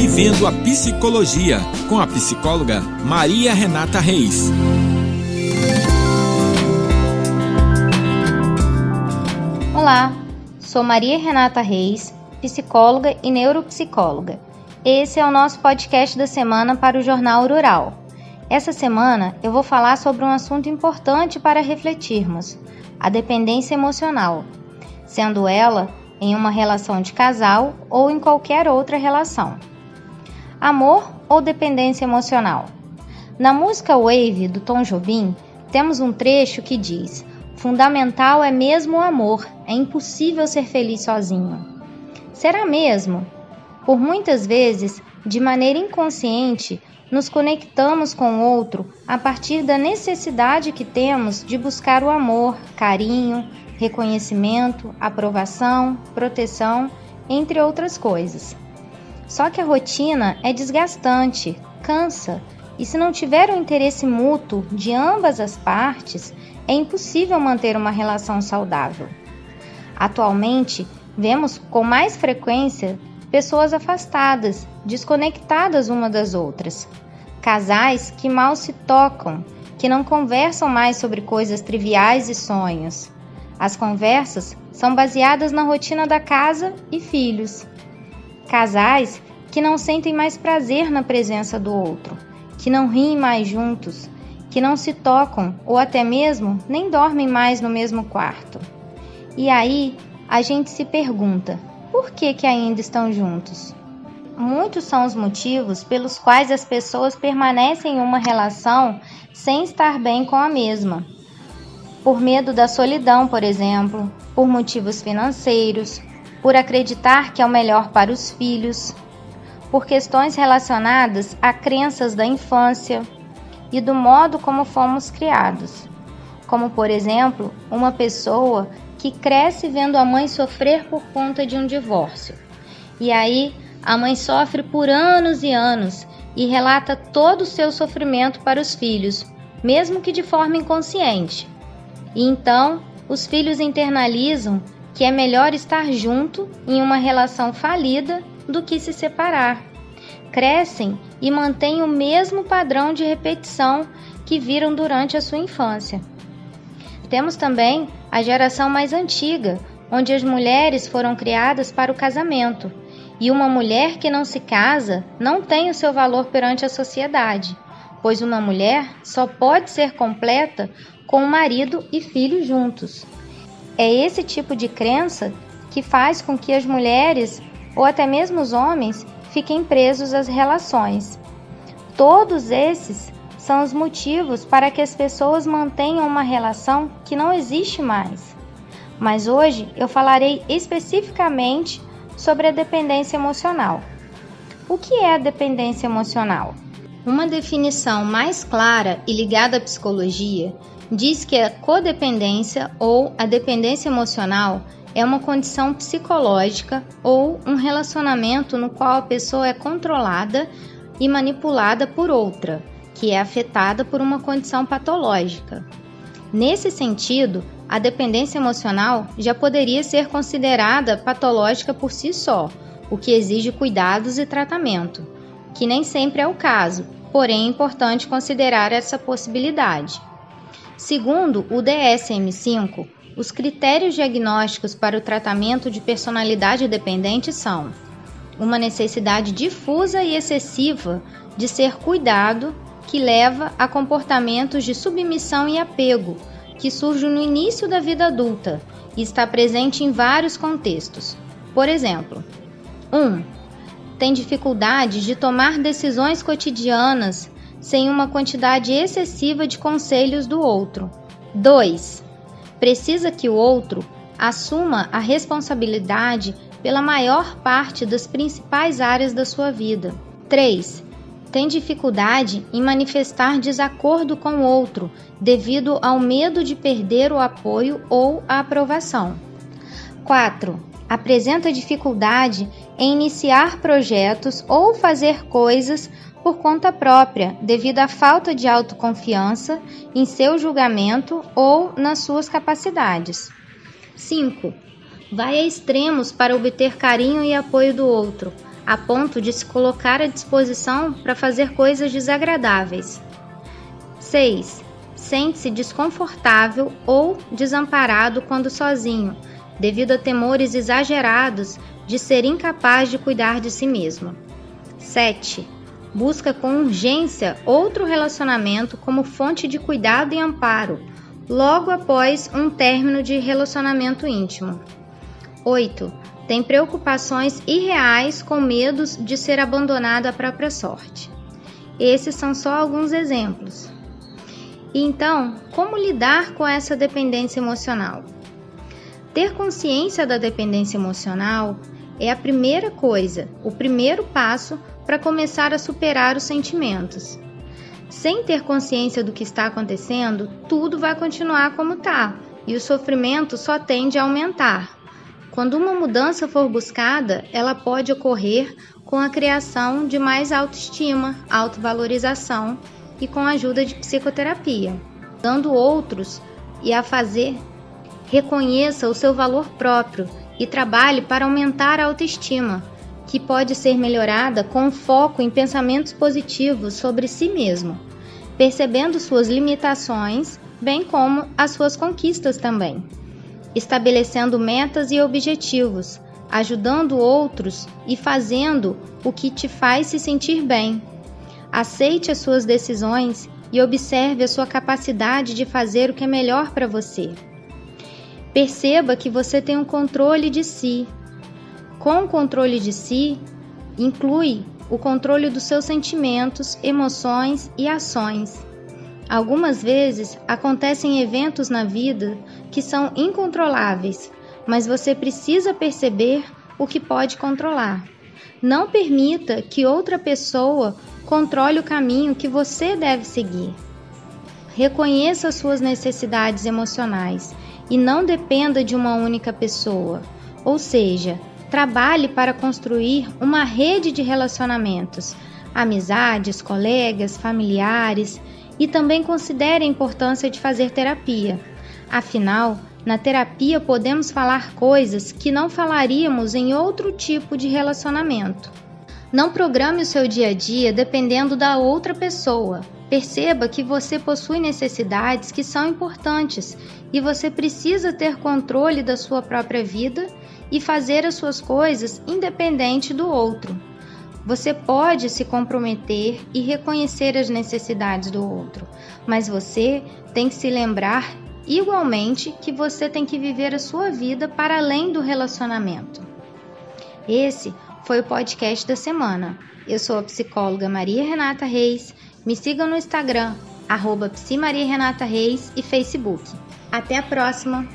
Vivendo a Psicologia, com a psicóloga Maria Renata Reis. Olá, sou Maria Renata Reis, psicóloga e neuropsicóloga. Esse é o nosso podcast da semana para o Jornal Rural. Essa semana eu vou falar sobre um assunto importante para refletirmos: a dependência emocional, sendo ela em uma relação de casal ou em qualquer outra relação. Amor ou dependência emocional? Na música Wave do Tom Jobim, temos um trecho que diz: Fundamental é mesmo o amor, é impossível ser feliz sozinho. Será mesmo? Por muitas vezes, de maneira inconsciente, nos conectamos com o outro a partir da necessidade que temos de buscar o amor, carinho, reconhecimento, aprovação, proteção, entre outras coisas. Só que a rotina é desgastante, cansa, e se não tiver um interesse mútuo de ambas as partes, é impossível manter uma relação saudável. Atualmente, vemos com mais frequência pessoas afastadas, desconectadas uma das outras. Casais que mal se tocam, que não conversam mais sobre coisas triviais e sonhos. As conversas são baseadas na rotina da casa e filhos. Casais que não sentem mais prazer na presença do outro, que não riem mais juntos, que não se tocam ou até mesmo nem dormem mais no mesmo quarto. E aí a gente se pergunta: por que, que ainda estão juntos? Muitos são os motivos pelos quais as pessoas permanecem em uma relação sem estar bem com a mesma. Por medo da solidão, por exemplo, por motivos financeiros, por acreditar que é o melhor para os filhos, por questões relacionadas a crenças da infância e do modo como fomos criados. Como, por exemplo, uma pessoa que cresce vendo a mãe sofrer por conta de um divórcio. E aí a mãe sofre por anos e anos e relata todo o seu sofrimento para os filhos, mesmo que de forma inconsciente. E então os filhos internalizam que é melhor estar junto em uma relação falida do que se separar. Crescem e mantêm o mesmo padrão de repetição que viram durante a sua infância. Temos também a geração mais antiga, onde as mulheres foram criadas para o casamento, e uma mulher que não se casa não tem o seu valor perante a sociedade, pois uma mulher só pode ser completa com o marido e filhos juntos. É esse tipo de crença que faz com que as mulheres, ou até mesmo os homens, fiquem presos às relações. Todos esses são os motivos para que as pessoas mantenham uma relação que não existe mais. Mas hoje eu falarei especificamente sobre a dependência emocional. O que é a dependência emocional? Uma definição mais clara e ligada à psicologia diz que a codependência ou a dependência emocional é uma condição psicológica ou um relacionamento no qual a pessoa é controlada e manipulada por outra, que é afetada por uma condição patológica. Nesse sentido, a dependência emocional já poderia ser considerada patológica por si só, o que exige cuidados e tratamento, que nem sempre é o caso, porém é importante considerar essa possibilidade. Segundo o DSM-5, os critérios diagnósticos para o tratamento de personalidade dependente são uma necessidade difusa e excessiva de ser cuidado que leva a comportamentos de submissão e apego, que surge no início da vida adulta e está presente em vários contextos. Por exemplo, 1. Um, tem dificuldade de tomar decisões cotidianas sem uma quantidade excessiva de conselhos do outro. 2. Precisa que o outro assuma a responsabilidade pela maior parte das principais áreas da sua vida. 3 tem dificuldade em manifestar desacordo com o outro devido ao medo de perder o apoio ou a aprovação. 4. Apresenta dificuldade em iniciar projetos ou fazer coisas por conta própria, devido à falta de autoconfiança em seu julgamento ou nas suas capacidades. 5. Vai a extremos para obter carinho e apoio do outro, a ponto de se colocar à disposição para fazer coisas desagradáveis. 6. Sente-se desconfortável ou desamparado quando sozinho, devido a temores exagerados de ser incapaz de cuidar de si mesmo. 7. Busca com urgência outro relacionamento como fonte de cuidado e amparo, logo após um término de relacionamento íntimo. 8. Tem preocupações irreais com medos de ser abandonado à própria sorte. Esses são só alguns exemplos. Então, como lidar com essa dependência emocional? Ter consciência da dependência emocional é a primeira coisa, o primeiro passo para começar a superar os sentimentos. Sem ter consciência do que está acontecendo, tudo vai continuar como está e o sofrimento só tende a aumentar. Quando uma mudança for buscada, ela pode ocorrer com a criação de mais autoestima, autovalorização e com a ajuda de psicoterapia, dando outros e a fazer reconheça o seu valor próprio e trabalhe para aumentar a autoestima, que pode ser melhorada com foco em pensamentos positivos sobre si mesmo, percebendo suas limitações, bem como as suas conquistas também estabelecendo metas e objetivos, ajudando outros e fazendo o que te faz se sentir bem. Aceite as suas decisões e observe a sua capacidade de fazer o que é melhor para você. Perceba que você tem um controle de si. Com o controle de si, inclui o controle dos seus sentimentos, emoções e ações. Algumas vezes acontecem eventos na vida que são incontroláveis, mas você precisa perceber o que pode controlar. Não permita que outra pessoa controle o caminho que você deve seguir. Reconheça suas necessidades emocionais e não dependa de uma única pessoa. Ou seja, trabalhe para construir uma rede de relacionamentos, amizades, colegas, familiares e também considere a importância de fazer terapia. Afinal, na terapia podemos falar coisas que não falaríamos em outro tipo de relacionamento. Não programe o seu dia a dia dependendo da outra pessoa. Perceba que você possui necessidades que são importantes e você precisa ter controle da sua própria vida e fazer as suas coisas independente do outro. Você pode se comprometer e reconhecer as necessidades do outro, mas você tem que se lembrar igualmente que você tem que viver a sua vida para além do relacionamento. Esse foi o podcast da semana. Eu sou a psicóloga Maria Renata Reis. Me sigam no Instagram, arroba Reis e Facebook. Até a próxima!